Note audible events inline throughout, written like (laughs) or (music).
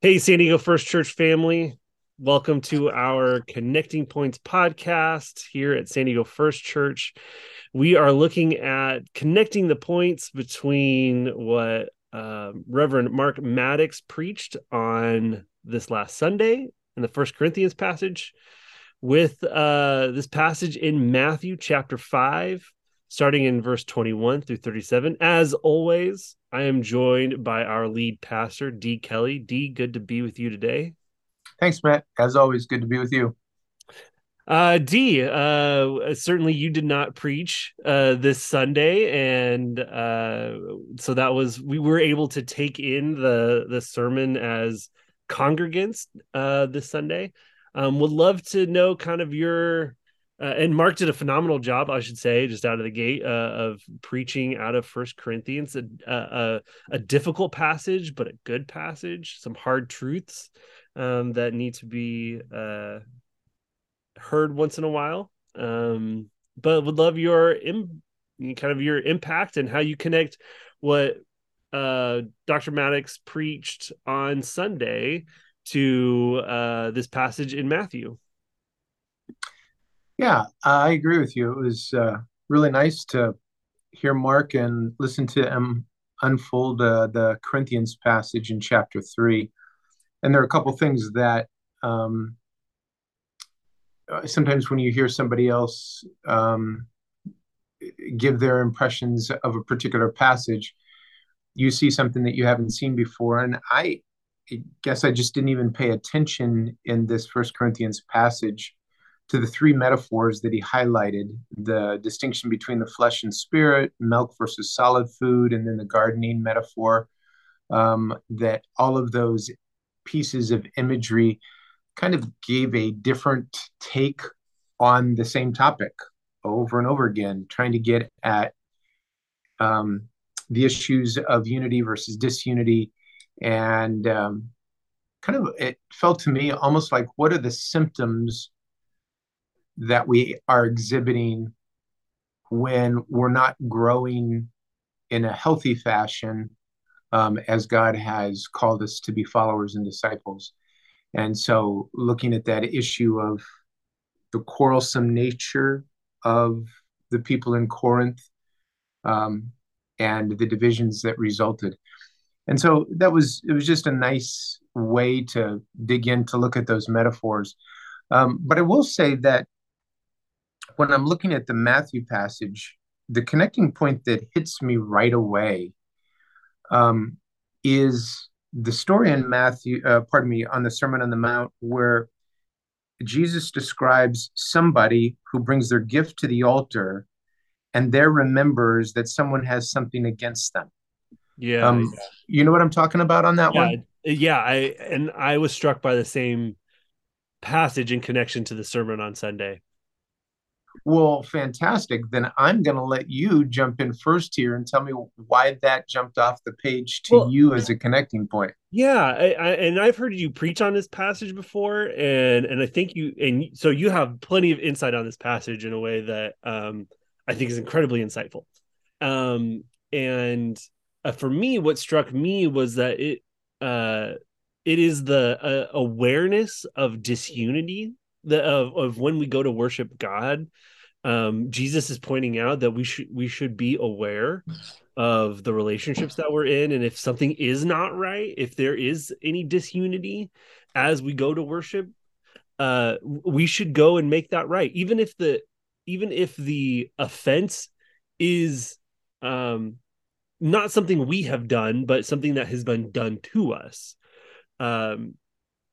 Hey, San Diego First Church family. Welcome to our Connecting Points podcast here at San Diego First Church. We are looking at connecting the points between what uh, Reverend Mark Maddox preached on this last Sunday in the First Corinthians passage with uh, this passage in Matthew chapter 5, starting in verse 21 through 37. As always, I am joined by our lead pastor, D. Kelly. D, good to be with you today. Thanks, Matt. As always, good to be with you. Uh, D, uh, certainly you did not preach uh, this Sunday, and uh, so that was we were able to take in the the sermon as congregants uh, this Sunday. Um, would love to know kind of your uh, and Mark did a phenomenal job, I should say, just out of the gate uh, of preaching out of First Corinthians, a, a, a difficult passage, but a good passage, some hard truths um, that need to be uh, heard once in a while. Um, but would love your Im- kind of your impact and how you connect what uh, Dr. Maddox preached on Sunday to uh, this passage in Matthew. Yeah, I agree with you. It was uh, really nice to hear Mark and listen to him unfold uh, the Corinthians passage in chapter three. And there are a couple things that um, uh, sometimes when you hear somebody else um, give their impressions of a particular passage, you see something that you haven't seen before. And I guess I just didn't even pay attention in this First Corinthians passage to the three metaphors that he highlighted the distinction between the flesh and spirit, milk versus solid food, and then the gardening metaphor. Um, that all of those pieces of imagery kind of gave a different take on the same topic over and over again, trying to get at um, the issues of unity versus disunity. And um, kind of it felt to me almost like what are the symptoms that we are exhibiting when we're not growing in a healthy fashion um, as God has called us to be followers and disciples. And so, looking at that issue of the quarrelsome nature of the people in Corinth um, and the divisions that resulted. And so that was it was just a nice way to dig in to look at those metaphors. Um, but I will say that when I'm looking at the Matthew passage, the connecting point that hits me right away um, is the story in Matthew, uh, pardon me, on the Sermon on the Mount, where Jesus describes somebody who brings their gift to the altar and there remembers that someone has something against them. Yeah. Um, you know what I'm talking about on that yeah, one? Yeah. I, and I was struck by the same passage in connection to the sermon on Sunday. Well, fantastic. Then I'm going to let you jump in first here and tell me why that jumped off the page to well, you as a connecting point. Yeah, I, I, and I've heard you preach on this passage before, and and I think you and so you have plenty of insight on this passage in a way that um, I think is incredibly insightful. Um, and uh, for me, what struck me was that it uh, it is the uh, awareness of disunity the of, of when we go to worship God, um, Jesus is pointing out that we should we should be aware of the relationships that we're in, and if something is not right, if there is any disunity as we go to worship, uh, we should go and make that right, even if the even if the offense is um not something we have done, but something that has been done to us. Um,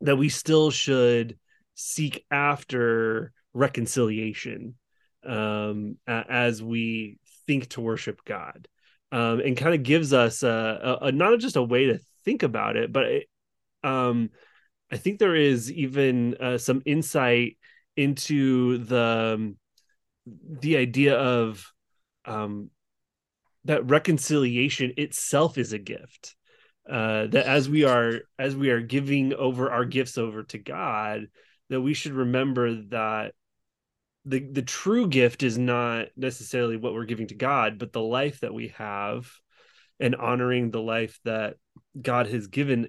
that we still should seek after reconciliation um, as we think to worship God, um, and kind of gives us a, a, a, not just a way to think about it, but it, um, I think there is even uh, some insight into the um, the idea of um, that reconciliation itself is a gift. Uh, that as we are as we are giving over our gifts over to God, that we should remember that the the true gift is not necessarily what we're giving to God, but the life that we have and honoring the life that God has given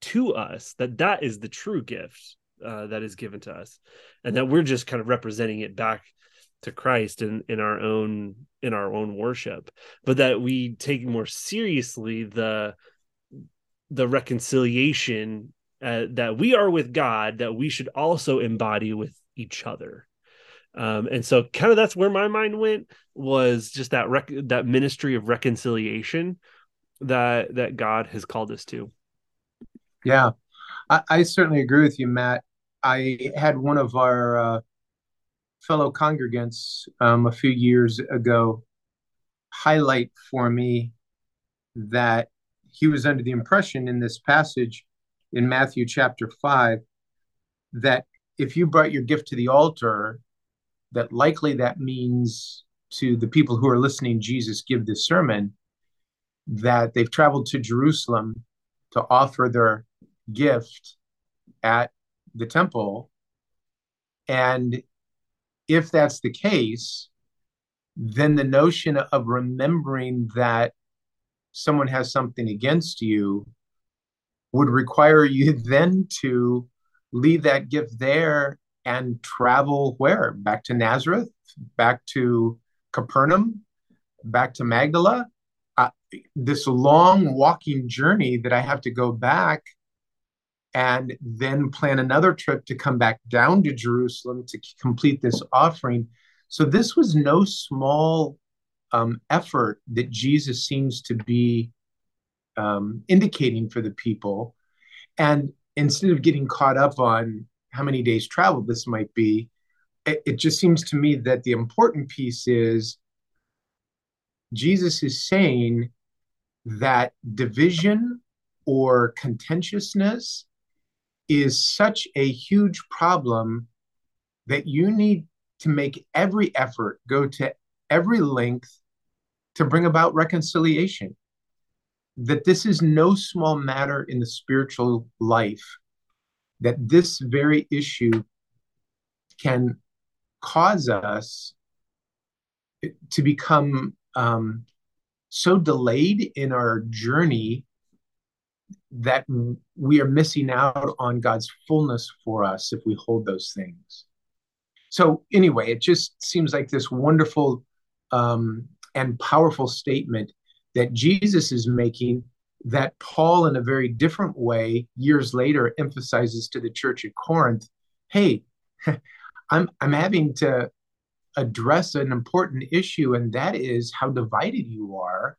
to us that that is the true gift uh, that is given to us. And that we're just kind of representing it back to Christ in in our own in our own worship. But that we take more seriously the the reconciliation uh, that we are with God that we should also embody with each other. Um, and so kind of that's where my mind went was just that rec- that ministry of reconciliation that that God has called us to. Yeah. I, I certainly agree with you Matt. I had one of our uh, fellow congregants um, a few years ago highlight for me that he was under the impression in this passage in Matthew chapter 5 that if you brought your gift to the altar, that likely that means to the people who are listening Jesus give this sermon that they've traveled to Jerusalem to offer their gift at the temple. And if that's the case, then the notion of remembering that someone has something against you would require you (laughs) then to leave that gift there and travel where? Back to Nazareth, back to Capernaum, back to Magdala. Uh, this long walking journey that I have to go back and then plan another trip to come back down to Jerusalem to complete this offering. So this was no small um, effort that Jesus seems to be um, indicating for the people. And instead of getting caught up on how many days travel this might be, it, it just seems to me that the important piece is Jesus is saying that division or contentiousness is such a huge problem that you need to make every effort, go to every length to bring about reconciliation. That this is no small matter in the spiritual life, that this very issue can cause us to become um, so delayed in our journey that we are missing out on God's fullness for us if we hold those things. So, anyway, it just seems like this wonderful um, and powerful statement that Jesus is making that Paul, in a very different way, years later, emphasizes to the church at Corinth hey, (laughs) I'm, I'm having to address an important issue, and that is how divided you are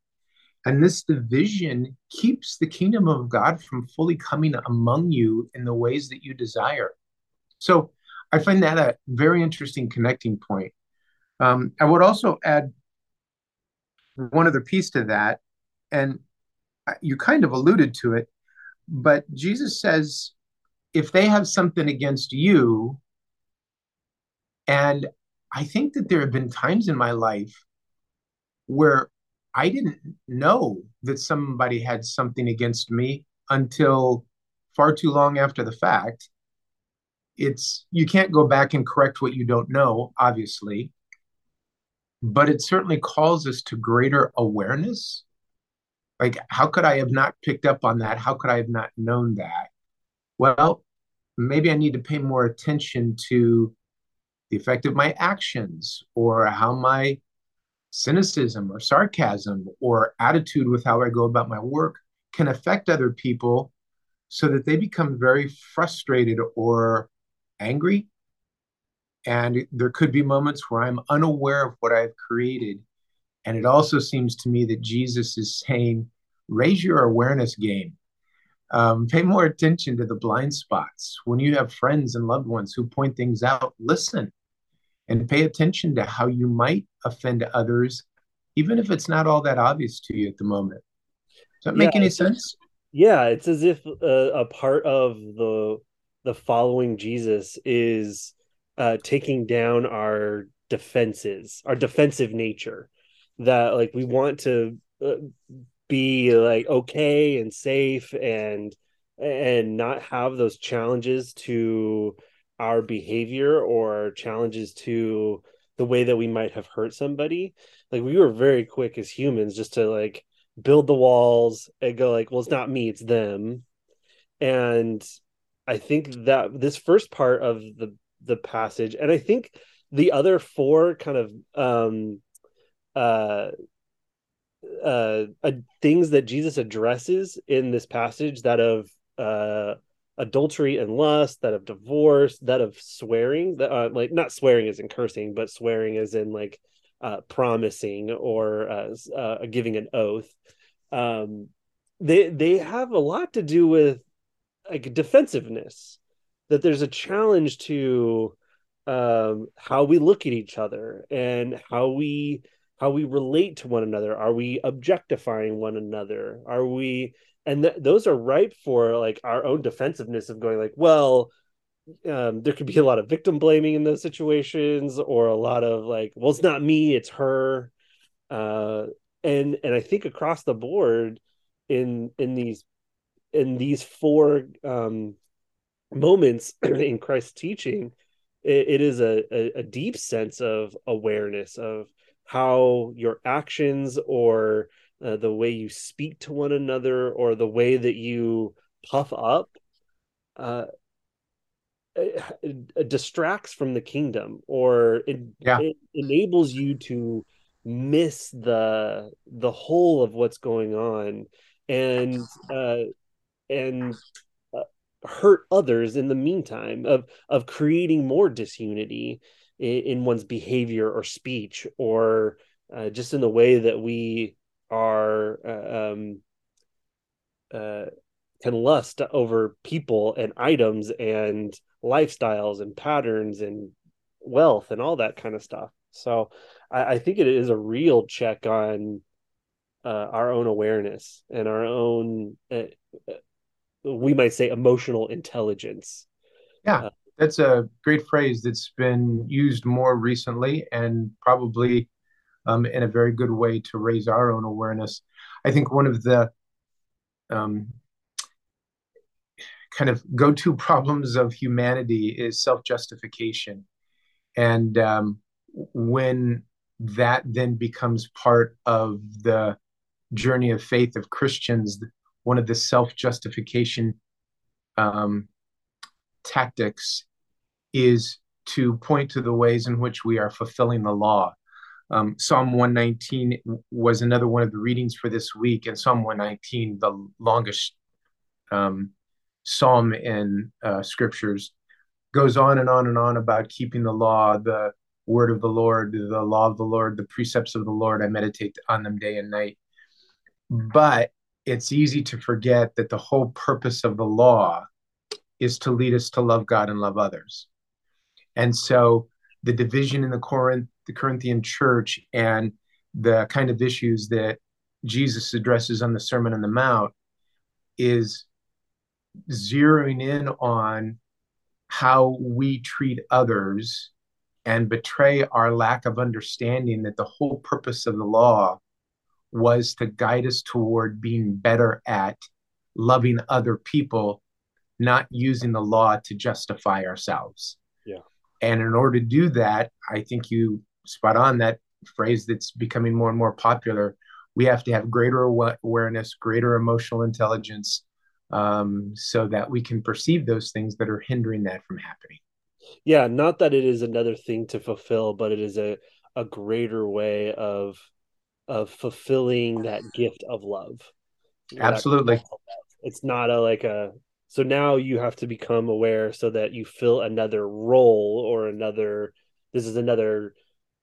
and this division keeps the kingdom of God from fully coming among you in the ways that you desire. So I find that a very interesting connecting point. Um, I would also add one other piece to that, and you kind of alluded to it, but Jesus says, if they have something against you, and I think that there have been times in my life where I didn't know that somebody had something against me until far too long after the fact. It's you can't go back and correct what you don't know, obviously, but it certainly calls us to greater awareness. Like, how could I have not picked up on that? How could I have not known that? Well, maybe I need to pay more attention to the effect of my actions or how my cynicism or sarcasm or attitude with how I go about my work can affect other people so that they become very frustrated or angry. And there could be moments where I'm unaware of what I've created. And it also seems to me that Jesus is saying, raise your awareness game. Um, pay more attention to the blind spots. When you have friends and loved ones who point things out, listen and pay attention to how you might offend others, even if it's not all that obvious to you at the moment. Does that make yeah, any sense? Yeah, it's as if a, a, part of the the following Jesus is uh, taking down our defenses, our defensive nature. That like we want to uh, be like okay and safe and and not have those challenges to our behavior or challenges to the way that we might have hurt somebody like we were very quick as humans just to like build the walls and go like well it's not me it's them and I think that this first part of the the passage, and I think the other four kind of um, uh, uh, uh, things that Jesus addresses in this passage that of uh, adultery and lust, that of divorce, that of swearing, that uh, like not swearing as in cursing, but swearing as in like uh, promising or uh, uh, giving an oath. Um, they they have a lot to do with like defensiveness. That there's a challenge to um, how we look at each other and how we how we relate to one another. Are we objectifying one another? Are we and th- those are ripe for like our own defensiveness of going like, well, um, there could be a lot of victim blaming in those situations, or a lot of like, well, it's not me, it's her. Uh, and and I think across the board in in these in these four um, moments (clears throat) in Christ's teaching, it, it is a, a, a deep sense of awareness of how your actions or uh, the way you speak to one another or the way that you puff up uh, it, it distracts from the kingdom or it, yeah. it enables you to miss the the whole of what's going on and uh and hurt others in the meantime of of creating more disunity in, in one's behavior or speech or uh, just in the way that we are uh, um, uh, can lust over people and items and lifestyles and patterns and wealth and all that kind of stuff. So I, I think it is a real check on uh, our own awareness and our own, uh, uh we might say, emotional intelligence. Yeah, uh, that's a great phrase that's been used more recently and probably um, in a very good way to raise our own awareness. I think one of the um, kind of go to problems of humanity is self justification. And um, when that then becomes part of the journey of faith of Christians, one of the self justification um, tactics is to point to the ways in which we are fulfilling the law. Um, Psalm 119 was another one of the readings for this week, and Psalm 119, the longest um, psalm in uh, scriptures, goes on and on and on about keeping the law, the word of the Lord, the law of the Lord, the precepts of the Lord. I meditate on them day and night. But it's easy to forget that the whole purpose of the law is to lead us to love God and love others. And so the division in the Corinth the Corinthian church and the kind of issues that Jesus addresses on the Sermon on the Mount is zeroing in on how we treat others and betray our lack of understanding that the whole purpose of the law was to guide us toward being better at loving other people, not using the law to justify ourselves. Yeah. And in order to do that, I think you spot on that phrase that's becoming more and more popular. We have to have greater awareness, greater emotional intelligence, um, so that we can perceive those things that are hindering that from happening. Yeah, not that it is another thing to fulfill, but it is a a greater way of of fulfilling that gift of love. Absolutely. It's not a like a so now you have to become aware so that you fill another role or another this is another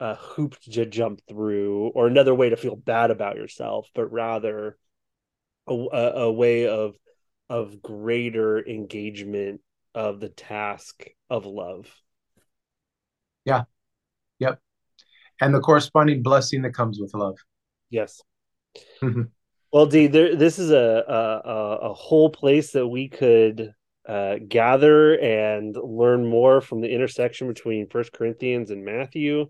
a hoop to jump through or another way to feel bad about yourself, but rather a, a, way of of greater engagement of the task of love. Yeah. Yep. And the corresponding blessing that comes with love. Yes. Mm-hmm. Well, D, there, this is a, a a whole place that we could uh, gather and learn more from the intersection between First Corinthians and Matthew.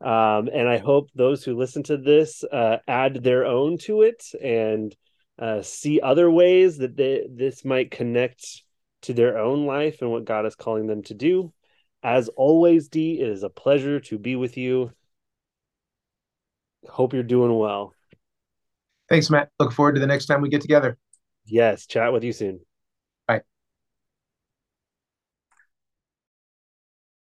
Um, and I hope those who listen to this uh, add their own to it and uh, see other ways that they, this might connect to their own life and what God is calling them to do. As always, Dee, it is a pleasure to be with you. Hope you're doing well. Thanks, Matt. Look forward to the next time we get together. Yes, chat with you soon.